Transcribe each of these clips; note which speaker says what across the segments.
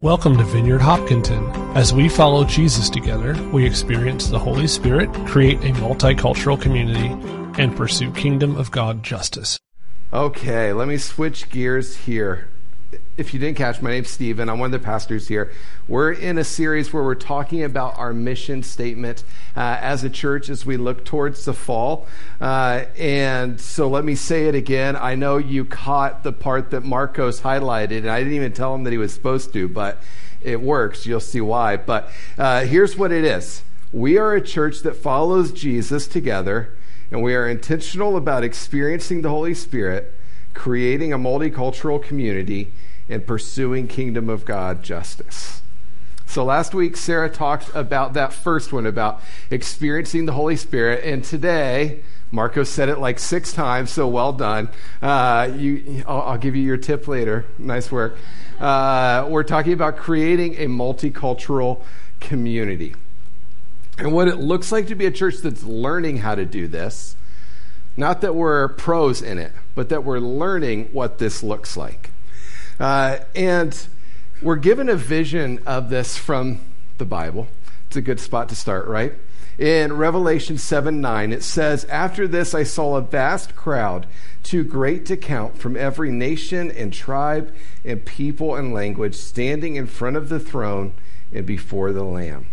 Speaker 1: Welcome to Vineyard Hopkinton. As we follow Jesus together, we experience the Holy Spirit, create a multicultural community, and pursue kingdom of God justice.
Speaker 2: Okay, let me switch gears here. If you didn't catch, my name's Stephen. I'm one of the pastors here. We're in a series where we're talking about our mission statement uh, as a church as we look towards the fall. Uh, and so let me say it again. I know you caught the part that Marcos highlighted, and I didn't even tell him that he was supposed to, but it works. You'll see why. But uh, here's what it is we are a church that follows Jesus together, and we are intentional about experiencing the Holy Spirit, creating a multicultural community and pursuing kingdom of God justice. So last week, Sarah talked about that first one, about experiencing the Holy Spirit. And today, Marcos said it like six times, so well done. Uh, you, I'll, I'll, give you your tip later. Nice work. Uh, we're talking about creating a multicultural community. And what it looks like to be a church that's learning how to do this. Not that we're pros in it, but that we're learning what this looks like. Uh, and we're given a vision of this from the Bible. It's a good spot to start, right? In Revelation 7 9, it says, After this I saw a vast crowd, too great to count, from every nation and tribe and people and language, standing in front of the throne and before the Lamb.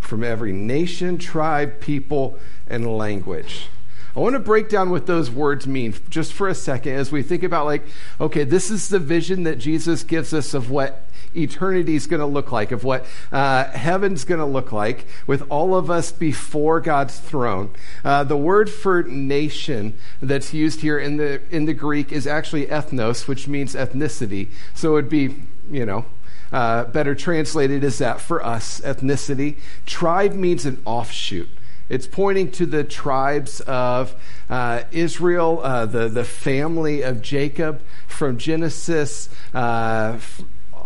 Speaker 2: From every nation, tribe, people, and language. I want to break down what those words mean just for a second as we think about, like, okay, this is the vision that Jesus gives us of what eternity is going to look like, of what uh, heaven's going to look like, with all of us before God's throne. Uh, the word for nation that's used here in the in the Greek is actually ethnos, which means ethnicity. So it would be, you know, uh, better translated as that for us, ethnicity. Tribe means an offshoot. It's pointing to the tribes of uh, Israel, uh, the, the family of Jacob from Genesis. Uh,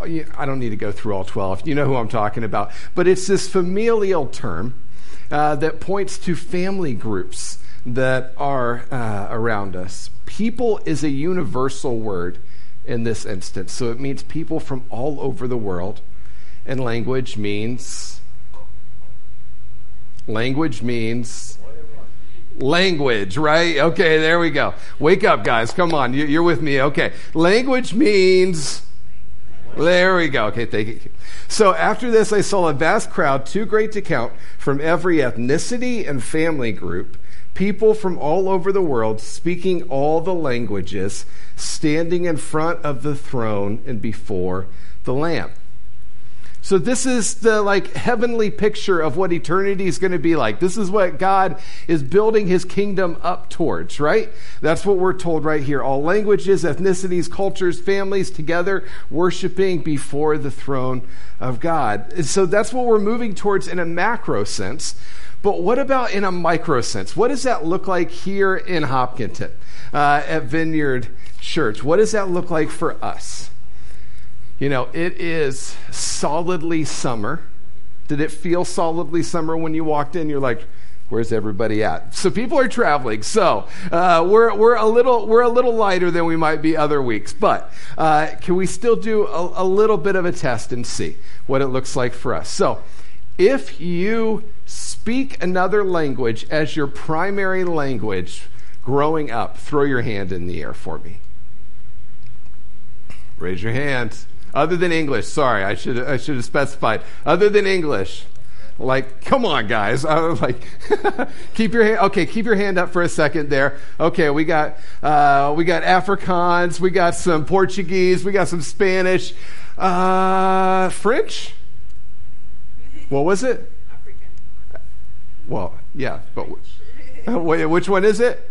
Speaker 2: I don't need to go through all 12. You know who I'm talking about. But it's this familial term uh, that points to family groups that are uh, around us. People is a universal word in this instance. So it means people from all over the world. And language means Language means language, right? Okay, there we go. Wake up, guys. Come on. You're with me. Okay. Language means. There we go. Okay, thank you. So after this, I saw a vast crowd, too great to count, from every ethnicity and family group, people from all over the world, speaking all the languages, standing in front of the throne and before the Lamb. So this is the like heavenly picture of what eternity is going to be like. This is what God is building his kingdom up towards, right? That's what we're told right here. All languages, ethnicities, cultures, families together worshiping before the throne of God. And so that's what we're moving towards in a macro sense. But what about in a micro sense? What does that look like here in Hopkinton uh, at Vineyard Church? What does that look like for us? You know, it is solidly summer. Did it feel solidly summer when you walked in? You're like, where's everybody at? So people are traveling. So uh, we're we're a little we're a little lighter than we might be other weeks. But uh, can we still do a, a little bit of a test and see what it looks like for us? So if you speak another language as your primary language growing up, throw your hand in the air for me. Raise your hand. Other than English, sorry, I should I should have specified. Other than English, like, come on, guys. I was like, keep your hand. Okay, keep your hand up for a second there. Okay, we got uh, we got Afrikaans, we got some Portuguese, we got some Spanish, uh, French. What was it? African. Well, yeah, but which one is it?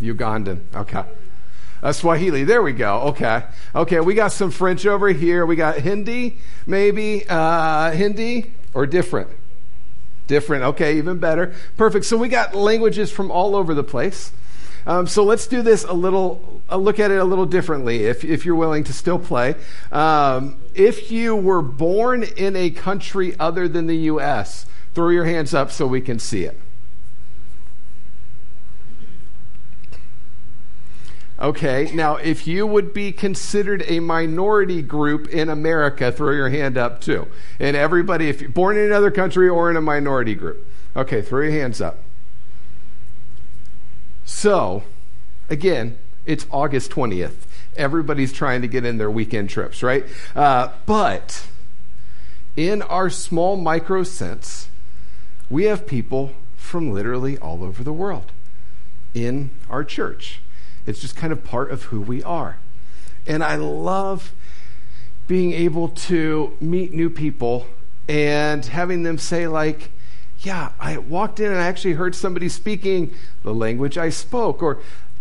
Speaker 2: Ugandan. Okay. Swahili. There we go. Okay. Okay. We got some French over here. We got Hindi, maybe. Uh, Hindi or different? Different. Okay. Even better. Perfect. So we got languages from all over the place. Um, so let's do this a little, uh, look at it a little differently if, if you're willing to still play. Um, if you were born in a country other than the U.S., throw your hands up so we can see it. Okay, now if you would be considered a minority group in America, throw your hand up too. And everybody, if you're born in another country or in a minority group, okay, throw your hands up. So, again, it's August 20th. Everybody's trying to get in their weekend trips, right? Uh, but in our small micro sense, we have people from literally all over the world in our church. It's just kind of part of who we are. And I love being able to meet new people and having them say, like, yeah, I walked in and I actually heard somebody speaking the language I spoke, or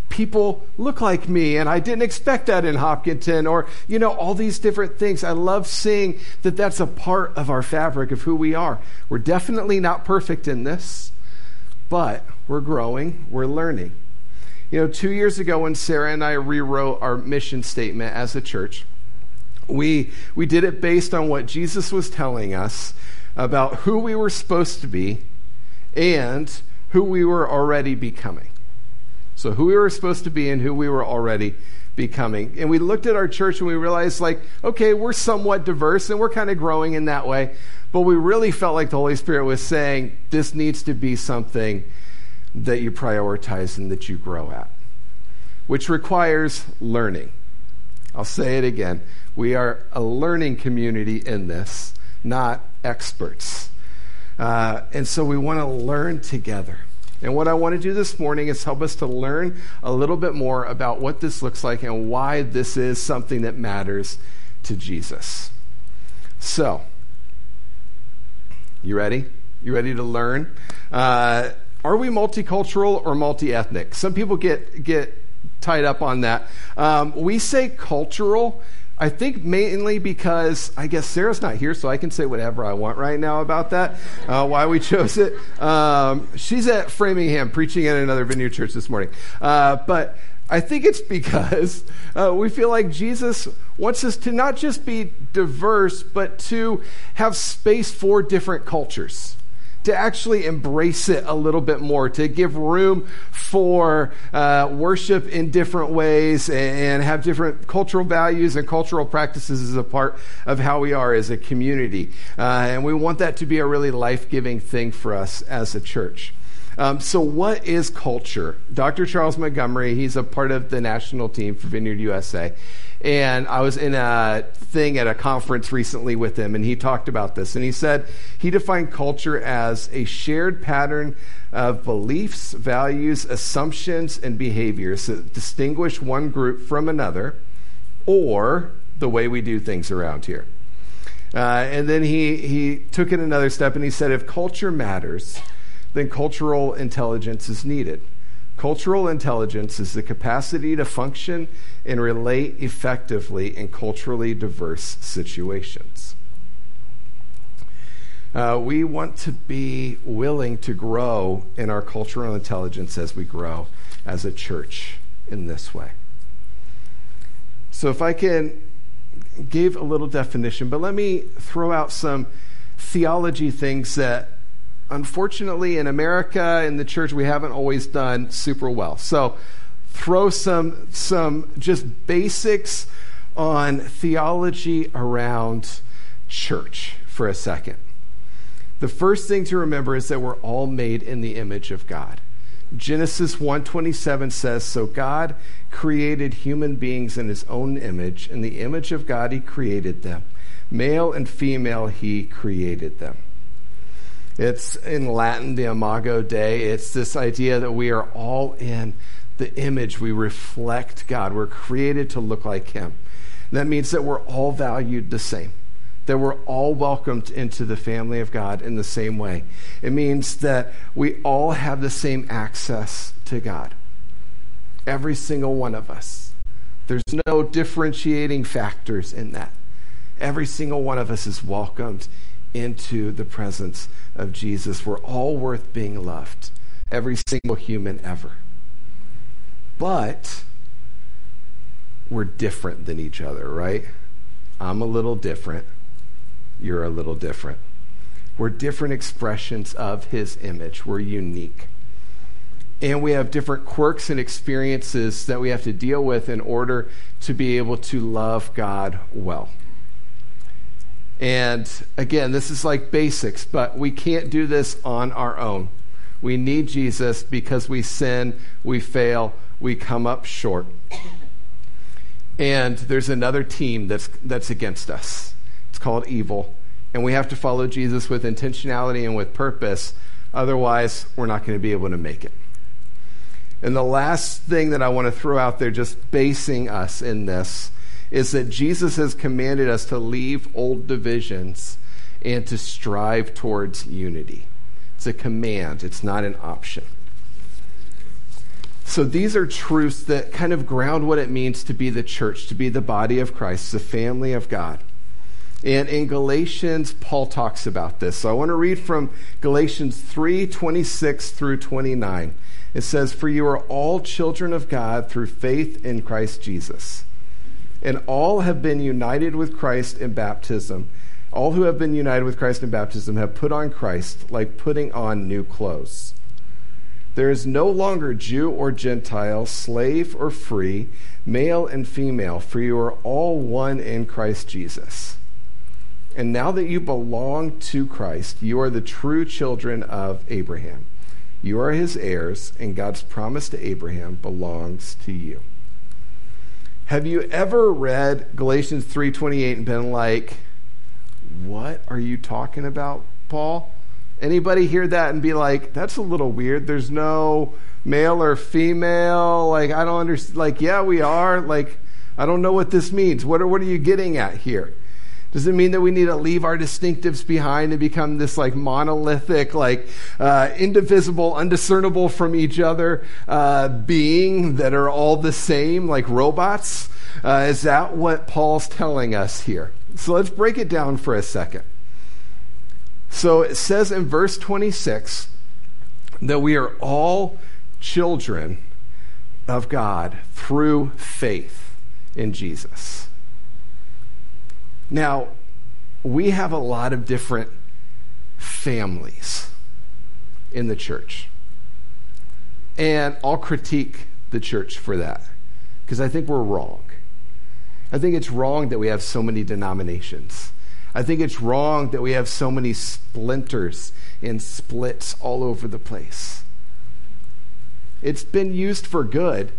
Speaker 2: people look like me and I didn't expect that in Hopkinton, or, you know, all these different things. I love seeing that that's a part of our fabric of who we are. We're definitely not perfect in this, but we're growing, we're learning. You know, two years ago when Sarah and I rewrote our mission statement as a church, we, we did it based on what Jesus was telling us about who we were supposed to be and who we were already becoming. So, who we were supposed to be and who we were already becoming. And we looked at our church and we realized, like, okay, we're somewhat diverse and we're kind of growing in that way. But we really felt like the Holy Spirit was saying, this needs to be something that you prioritize and that you grow at, which requires learning. I'll say it again. We are a learning community in this, not experts. Uh, and so we want to learn together. And what I want to do this morning is help us to learn a little bit more about what this looks like and why this is something that matters to Jesus. So, you ready? You ready to learn? Uh, are we multicultural or multi ethnic? Some people get, get tied up on that. Um, we say cultural I think mainly because I guess Sarah's not here, so I can say whatever I want right now about that, uh, why we chose it. Um, she's at Framingham preaching at another Vineyard Church this morning. Uh, but I think it's because uh, we feel like Jesus wants us to not just be diverse, but to have space for different cultures to actually embrace it a little bit more, to give room for uh, worship in different ways and have different cultural values and cultural practices as a part of how we are as a community. Uh, and we want that to be a really life giving thing for us as a church. Um, so, what is culture? Dr. Charles Montgomery, he's a part of the national team for Vineyard USA. And I was in a thing at a conference recently with him, and he talked about this. And he said he defined culture as a shared pattern of beliefs, values, assumptions, and behaviors that distinguish one group from another, or the way we do things around here. Uh, and then he, he took it another step and he said if culture matters, then cultural intelligence is needed. Cultural intelligence is the capacity to function and relate effectively in culturally diverse situations. Uh, we want to be willing to grow in our cultural intelligence as we grow as a church in this way. So, if I can give a little definition, but let me throw out some theology things that unfortunately, in America, in the church, we haven't always done super well. So, throw some, some just basics on theology around church for a second. The first thing to remember is that we're all made in the image of God. Genesis 1:27 says, "So God created human beings in his own image, in the image of God he created them. Male and female he created them." It's in Latin, the Imago Dei. It's this idea that we are all in the image. We reflect God. We're created to look like Him. That means that we're all valued the same, that we're all welcomed into the family of God in the same way. It means that we all have the same access to God. Every single one of us. There's no differentiating factors in that. Every single one of us is welcomed into the presence of Jesus. We're all worth being loved, every single human ever. But we're different than each other, right? I'm a little different. You're a little different. We're different expressions of his image. We're unique. and we have different quirks and experiences that we have to deal with in order to be able to love God well. And again, this is like basics, but we can't do this on our own. We need Jesus because we sin, we fail, we come up short. And there's another team that's, that's against us. It's called evil. And we have to follow Jesus with intentionality and with purpose. Otherwise, we're not going to be able to make it. And the last thing that I want to throw out there, just basing us in this, is that Jesus has commanded us to leave old divisions and to strive towards unity. It's a command, it's not an option. So these are truths that kind of ground what it means to be the church, to be the body of Christ, the family of God. And in Galatians, Paul talks about this. So I want to read from Galatians 3 26 through 29. It says, For you are all children of God through faith in Christ Jesus. And all have been united with Christ in baptism. All who have been united with Christ in baptism have put on Christ like putting on new clothes. There is no longer Jew or Gentile, slave or free, male and female, for you are all one in Christ Jesus. And now that you belong to Christ, you are the true children of Abraham. You are his heirs, and God's promise to Abraham belongs to you. Have you ever read Galatians 3:28 and been like, "What are you talking about, Paul?" Anybody hear that and be like, that's a little weird. There's no male or female. Like, I don't understand. Like, yeah, we are. Like, I don't know what this means. What are, what are you getting at here? Does it mean that we need to leave our distinctives behind and become this like monolithic, like uh, indivisible, undiscernible from each other uh, being that are all the same, like robots? Uh, is that what Paul's telling us here? So let's break it down for a second. So it says in verse 26 that we are all children of God through faith in Jesus. Now, we have a lot of different families in the church. And I'll critique the church for that because I think we're wrong. I think it's wrong that we have so many denominations. I think it's wrong that we have so many splinters and splits all over the place. It's been used for good,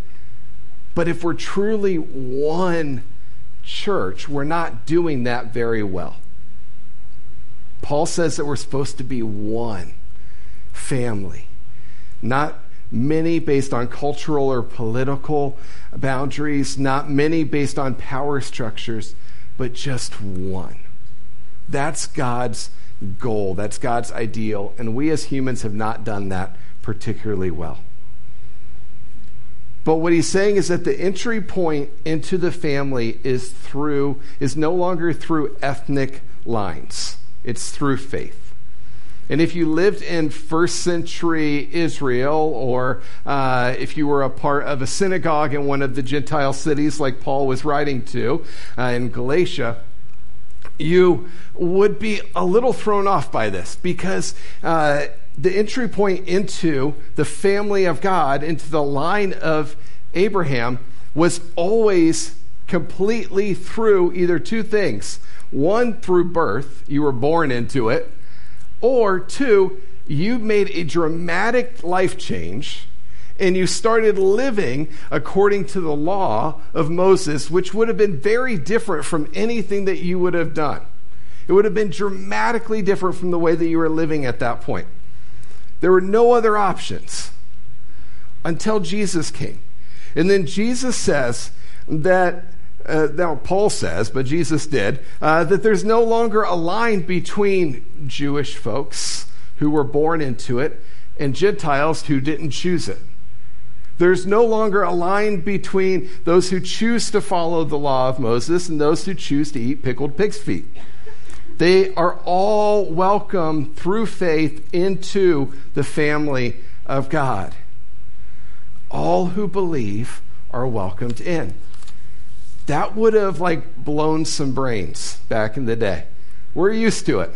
Speaker 2: but if we're truly one church, we're not doing that very well. Paul says that we're supposed to be one family, not many based on cultural or political boundaries, not many based on power structures, but just one. That's God's goal, that's God's ideal, and we as humans have not done that particularly well. But what he's saying is that the entry point into the family is through is no longer through ethnic lines. It's through faith. And if you lived in first century Israel, or uh, if you were a part of a synagogue in one of the Gentile cities like Paul was writing to uh, in Galatia, you would be a little thrown off by this because uh, the entry point into the family of God, into the line of Abraham, was always completely through either two things. One, through birth, you were born into it, or two, you made a dramatic life change and you started living according to the law of Moses, which would have been very different from anything that you would have done. It would have been dramatically different from the way that you were living at that point. There were no other options until Jesus came. And then Jesus says that, uh, now Paul says, but Jesus did, uh, that there's no longer a line between Jewish folks who were born into it and Gentiles who didn't choose it. There's no longer a line between those who choose to follow the law of Moses and those who choose to eat pickled pig's feet. They are all welcome through faith into the family of God. All who believe are welcomed in. That would have like blown some brains back in the day. We're used to it.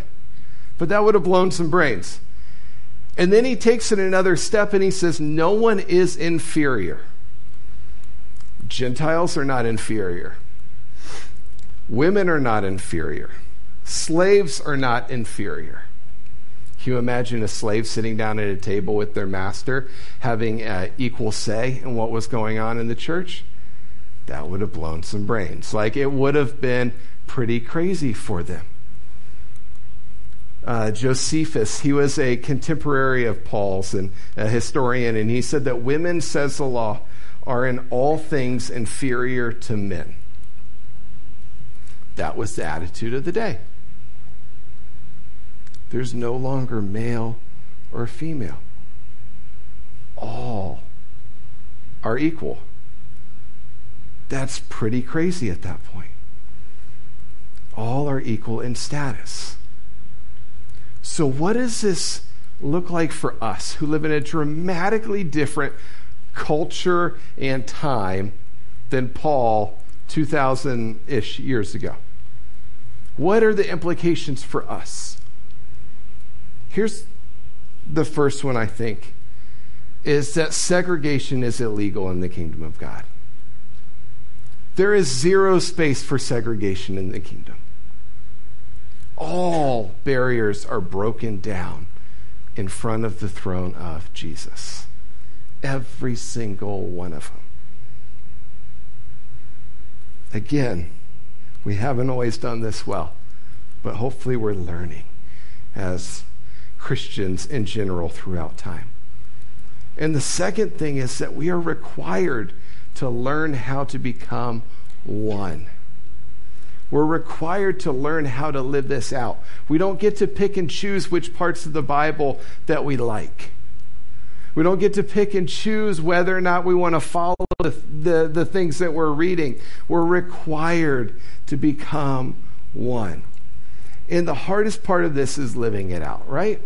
Speaker 2: But that would have blown some brains. And then he takes it another step and he says, No one is inferior. Gentiles are not inferior. Women are not inferior. Slaves are not inferior. Can you imagine a slave sitting down at a table with their master, having uh, equal say in what was going on in the church? That would have blown some brains. Like it would have been pretty crazy for them. Uh, Josephus, he was a contemporary of Paul's and a historian, and he said that women, says the law, are in all things inferior to men. That was the attitude of the day. There's no longer male or female. All are equal. That's pretty crazy at that point. All are equal in status. So, what does this look like for us who live in a dramatically different culture and time than Paul 2,000 ish years ago? What are the implications for us? Here's the first one, I think, is that segregation is illegal in the kingdom of God. There is zero space for segregation in the kingdom. All barriers are broken down in front of the throne of Jesus. Every single one of them. Again, we haven't always done this well, but hopefully we're learning as Christians in general throughout time. And the second thing is that we are required to learn how to become one. We're required to learn how to live this out. We don't get to pick and choose which parts of the Bible that we like. We don't get to pick and choose whether or not we want to follow the, the, the things that we're reading. We're required to become one. And the hardest part of this is living it out, right?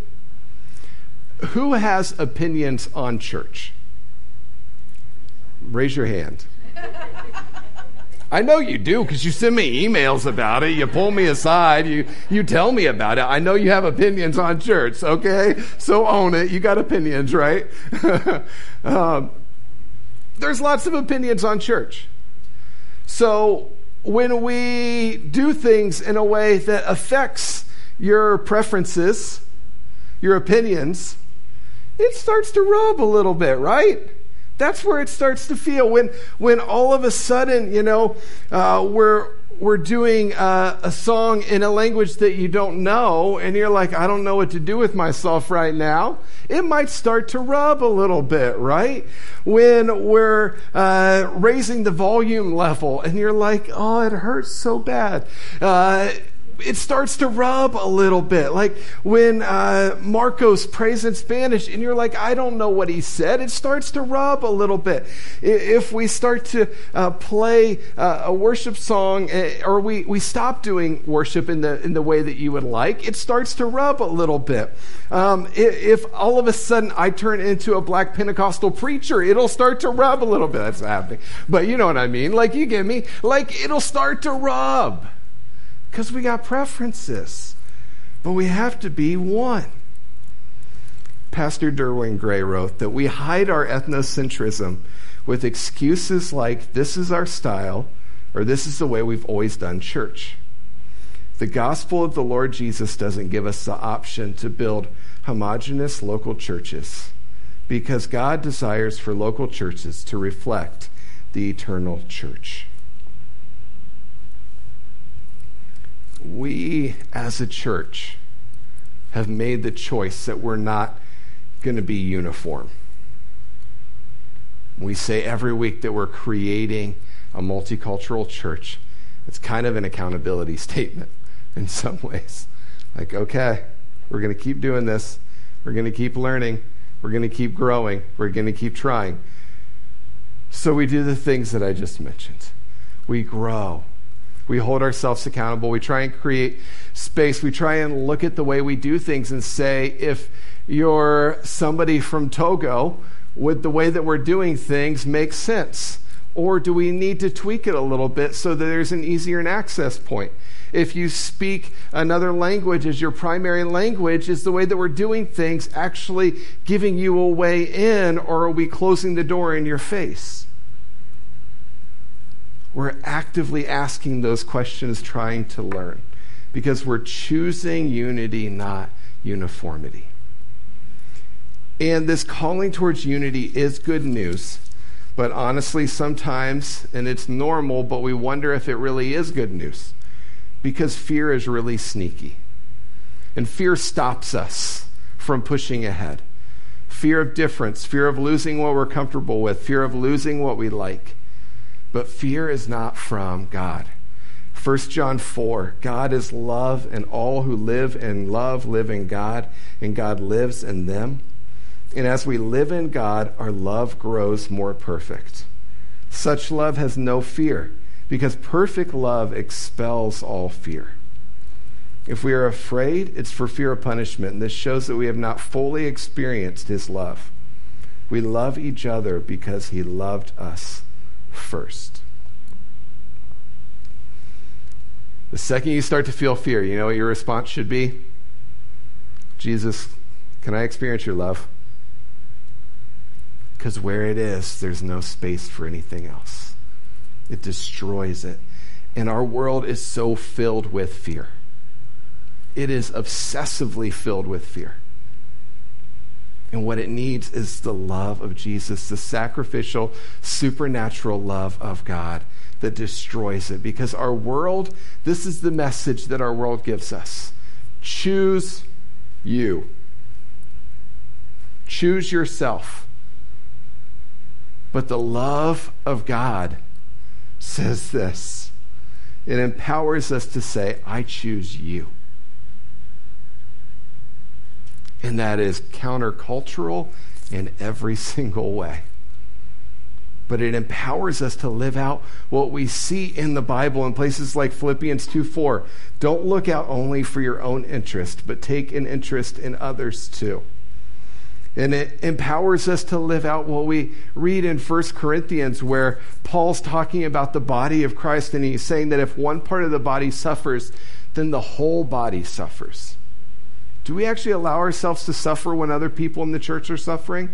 Speaker 2: Who has opinions on church? Raise your hand. I know you do because you send me emails about it. You pull me aside. You, you tell me about it. I know you have opinions on church, okay? So own it. You got opinions, right? um, there's lots of opinions on church. So when we do things in a way that affects your preferences, your opinions, it starts to rub a little bit, right? That's where it starts to feel when when all of a sudden, you know, uh, we're we're doing uh, a song in a language that you don't know, and you're like, I don't know what to do with myself right now. It might start to rub a little bit, right? When we're uh, raising the volume level, and you're like, oh, it hurts so bad. Uh, it starts to rub a little bit. Like when uh, Marcos prays in Spanish and you're like, I don't know what he said, it starts to rub a little bit. If we start to uh, play uh, a worship song eh, or we, we stop doing worship in the, in the way that you would like, it starts to rub a little bit. Um, if all of a sudden I turn into a black Pentecostal preacher, it'll start to rub a little bit. That's happening. But you know what I mean. Like, you get me? Like, it'll start to rub because we got preferences. But we have to be one. Pastor Derwin Gray wrote that we hide our ethnocentrism with excuses like, this is our style, or this is the way we've always done church. The gospel of the Lord Jesus doesn't give us the option to build homogenous local churches because God desires for local churches to reflect the eternal church. We as a church have made the choice that we're not going to be uniform. We say every week that we're creating a multicultural church. It's kind of an accountability statement in some ways. Like, okay, we're going to keep doing this. We're going to keep learning. We're going to keep growing. We're going to keep trying. So we do the things that I just mentioned. We grow. We hold ourselves accountable. We try and create space. We try and look at the way we do things and say, if you're somebody from Togo, would the way that we're doing things make sense? Or do we need to tweak it a little bit so that there's an easier access point? If you speak another language as your primary language, is the way that we're doing things actually giving you a way in, or are we closing the door in your face? We're actively asking those questions, trying to learn, because we're choosing unity, not uniformity. And this calling towards unity is good news. But honestly, sometimes, and it's normal, but we wonder if it really is good news because fear is really sneaky. And fear stops us from pushing ahead. Fear of difference, fear of losing what we're comfortable with, fear of losing what we like. But fear is not from God. 1 John 4 God is love, and all who live in love live in God, and God lives in them. And as we live in God, our love grows more perfect. Such love has no fear, because perfect love expels all fear. If we are afraid, it's for fear of punishment, and this shows that we have not fully experienced His love. We love each other because He loved us first. The second you start to feel fear, you know what your response should be? Jesus, can I experience your love? Because where it is, there's no space for anything else. It destroys it. And our world is so filled with fear. It is obsessively filled with fear. And what it needs is the love of Jesus, the sacrificial, supernatural love of God that destroys it. Because our world, this is the message that our world gives us choose you, choose yourself. But the love of God says this it empowers us to say, I choose you. And that is countercultural in every single way. But it empowers us to live out what we see in the Bible in places like Philippians 2 4. Don't look out only for your own interest, but take an interest in others too. And it empowers us to live out what we read in 1 Corinthians, where Paul's talking about the body of Christ, and he's saying that if one part of the body suffers, then the whole body suffers. Do we actually allow ourselves to suffer when other people in the church are suffering?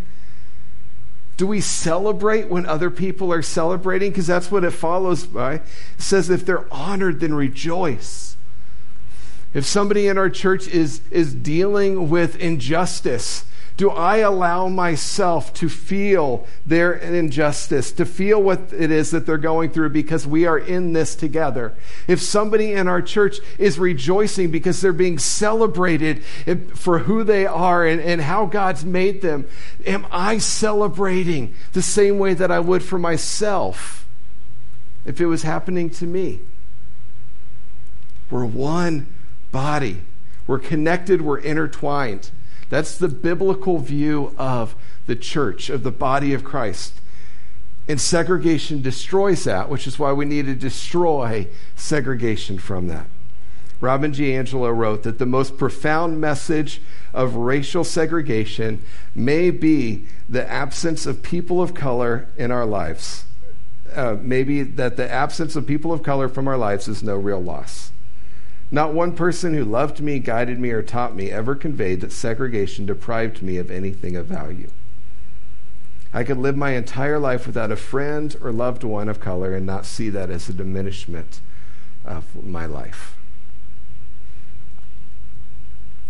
Speaker 2: Do we celebrate when other people are celebrating? Because that's what it follows by. It says, if they're honored, then rejoice. If somebody in our church is, is dealing with injustice, do I allow myself to feel their injustice, to feel what it is that they're going through because we are in this together? If somebody in our church is rejoicing because they're being celebrated for who they are and, and how God's made them, am I celebrating the same way that I would for myself if it was happening to me? We're one body. We're connected, we're intertwined. That's the biblical view of the church, of the body of Christ. And segregation destroys that, which is why we need to destroy segregation from that. Robin DiAngelo wrote that the most profound message of racial segregation may be the absence of people of color in our lives. Uh, maybe that the absence of people of color from our lives is no real loss. Not one person who loved me, guided me, or taught me ever conveyed that segregation deprived me of anything of value. I could live my entire life without a friend or loved one of color and not see that as a diminishment of my life.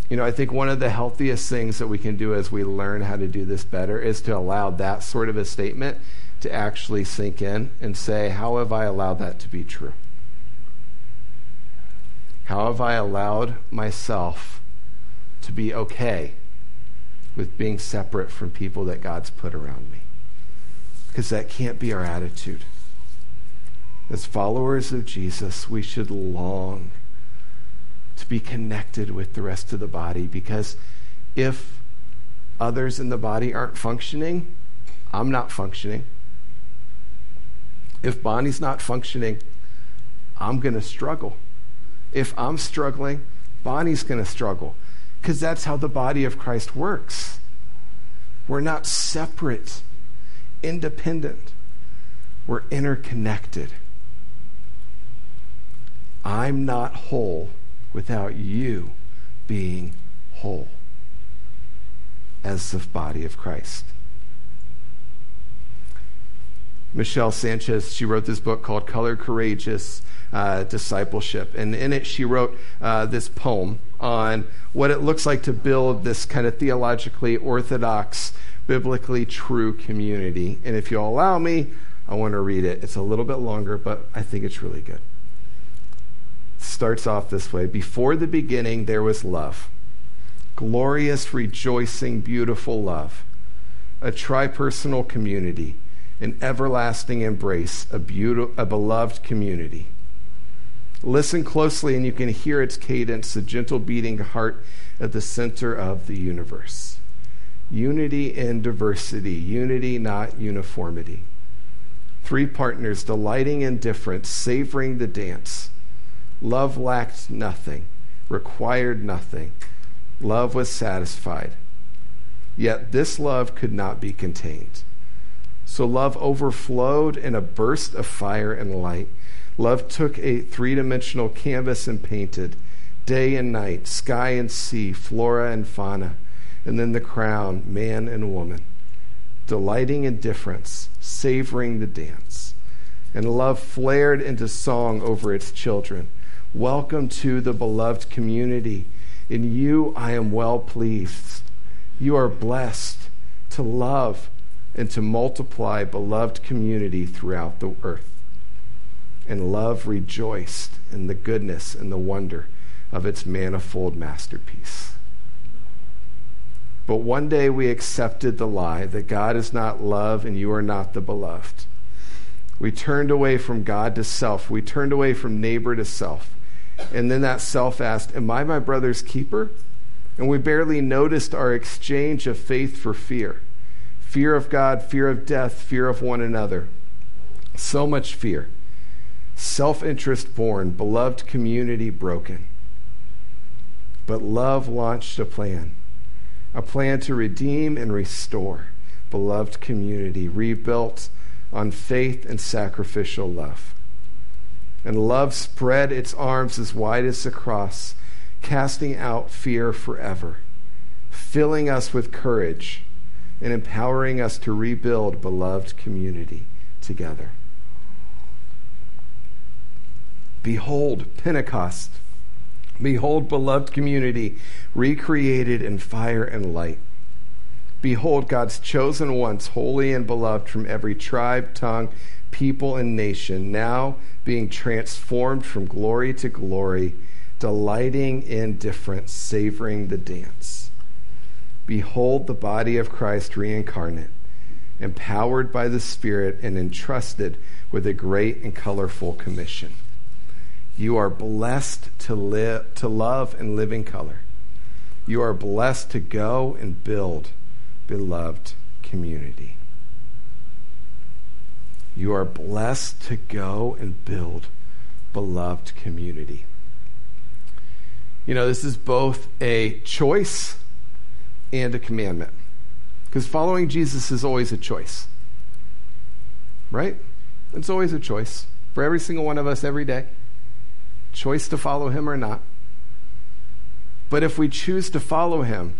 Speaker 2: You know, I think one of the healthiest things that we can do as we learn how to do this better is to allow that sort of a statement to actually sink in and say, How have I allowed that to be true? How have I allowed myself to be okay with being separate from people that God's put around me? Because that can't be our attitude. As followers of Jesus, we should long to be connected with the rest of the body because if others in the body aren't functioning, I'm not functioning. If Bonnie's not functioning, I'm going to struggle if I'm struggling, Bonnie's going to struggle because that's how the body of Christ works. We're not separate, independent. We're interconnected. I'm not whole without you being whole as the body of Christ. Michelle Sanchez, she wrote this book called Color Courageous uh, Discipleship. And in it, she wrote uh, this poem on what it looks like to build this kind of theologically orthodox, biblically true community. And if you'll allow me, I want to read it. It's a little bit longer, but I think it's really good. It starts off this way Before the beginning, there was love. Glorious, rejoicing, beautiful love. A tripersonal community an everlasting embrace, a, beautiful, a beloved community. Listen closely, and you can hear its cadence, the gentle beating heart at the center of the universe. Unity in diversity, unity, not uniformity. Three partners delighting in difference, savoring the dance. Love lacked nothing, required nothing. Love was satisfied. Yet this love could not be contained. So love overflowed in a burst of fire and light. Love took a three dimensional canvas and painted day and night, sky and sea, flora and fauna, and then the crown, man and woman, delighting in difference, savoring the dance. And love flared into song over its children. Welcome to the beloved community. In you I am well pleased. You are blessed to love and to multiply beloved community throughout the earth. And love rejoiced in the goodness and the wonder of its manifold masterpiece. But one day we accepted the lie that God is not love and you are not the beloved. We turned away from God to self. We turned away from neighbor to self. And then that self asked, Am I my brother's keeper? And we barely noticed our exchange of faith for fear fear of God, fear of death, fear of one another. So much fear. Self interest born, beloved community broken. But love launched a plan a plan to redeem and restore beloved community, rebuilt on faith and sacrificial love. And love spread its arms as wide as the cross, casting out fear forever, filling us with courage and empowering us to rebuild beloved community together. Behold, Pentecost. Behold, beloved community, recreated in fire and light. Behold, God's chosen ones, holy and beloved from every tribe, tongue, people, and nation, now being transformed from glory to glory, delighting in difference, savoring the dance. Behold the body of Christ reincarnate, empowered by the Spirit and entrusted with a great and colorful commission. You are blessed to live to love and live in color. You are blessed to go and build beloved community. You are blessed to go and build beloved community. You know, this is both a choice and a commandment. Because following Jesus is always a choice. Right? It's always a choice for every single one of us every day. Choice to follow him or not. But if we choose to follow him,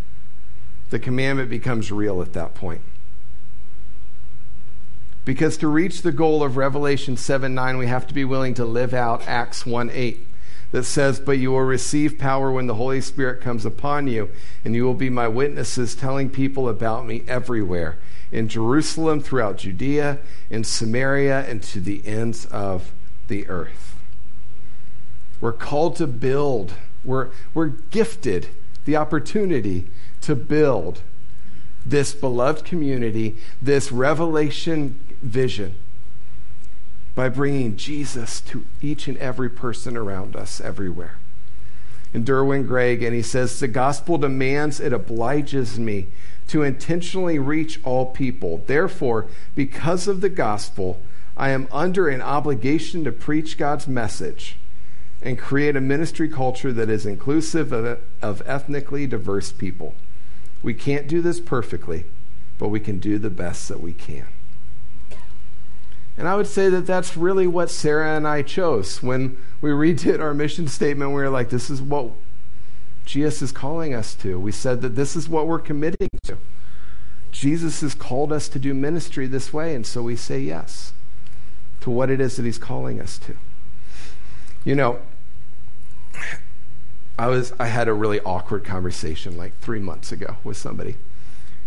Speaker 2: the commandment becomes real at that point. Because to reach the goal of Revelation 7 9, we have to be willing to live out Acts 1 8 that says, But you will receive power when the Holy Spirit comes upon you, and you will be my witnesses, telling people about me everywhere in Jerusalem, throughout Judea, in Samaria, and to the ends of the earth. We're called to build, we're, we're gifted the opportunity to build this beloved community, this revelation vision by bringing Jesus to each and every person around us everywhere. And Derwin Gray, and he says, The gospel demands, it obliges me to intentionally reach all people. Therefore, because of the gospel, I am under an obligation to preach God's message and create a ministry culture that is inclusive of, of ethnically diverse people. We can't do this perfectly, but we can do the best that we can. And I would say that that's really what Sarah and I chose. When we redid our mission statement, we were like, this is what Jesus is calling us to. We said that this is what we're committing to. Jesus has called us to do ministry this way, and so we say yes to what it is that he's calling us to. You know, I was I had a really awkward conversation like 3 months ago with somebody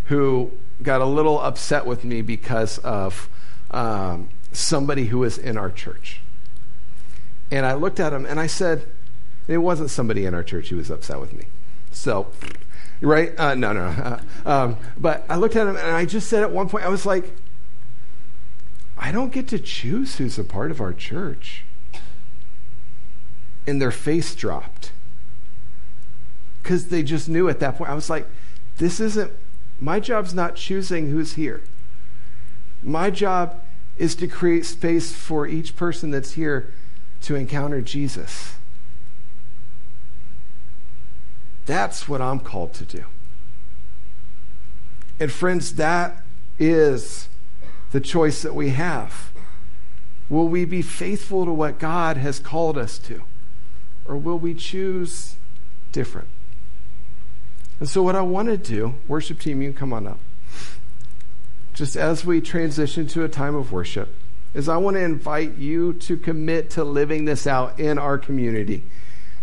Speaker 2: who got a little upset with me because of um, somebody who was in our church. And I looked at him and I said, it wasn't somebody in our church who was upset with me. So, right? Uh, no, no. Uh, um, but I looked at him and I just said at one point, I was like, I don't get to choose who's a part of our church. And their face dropped. Because they just knew at that point. I was like, this isn't, my job's not choosing who's here. My job is to create space for each person that's here to encounter Jesus. That's what I'm called to do. And friends, that is the choice that we have. Will we be faithful to what God has called us to? Or will we choose different? And so, what I want to do, worship team, you come on up. Just as we transition to a time of worship, is I want to invite you to commit to living this out in our community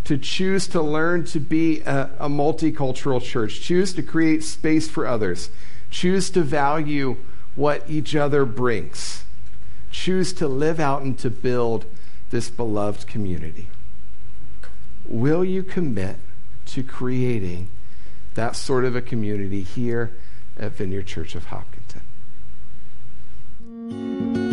Speaker 2: to choose to learn to be a, a, multicultural church, choose to create space for others, choose to value what each other brings, choose to live out and to build this beloved community. Will you commit to creating that sort of a community here at Vineyard Church of Hopkins? Música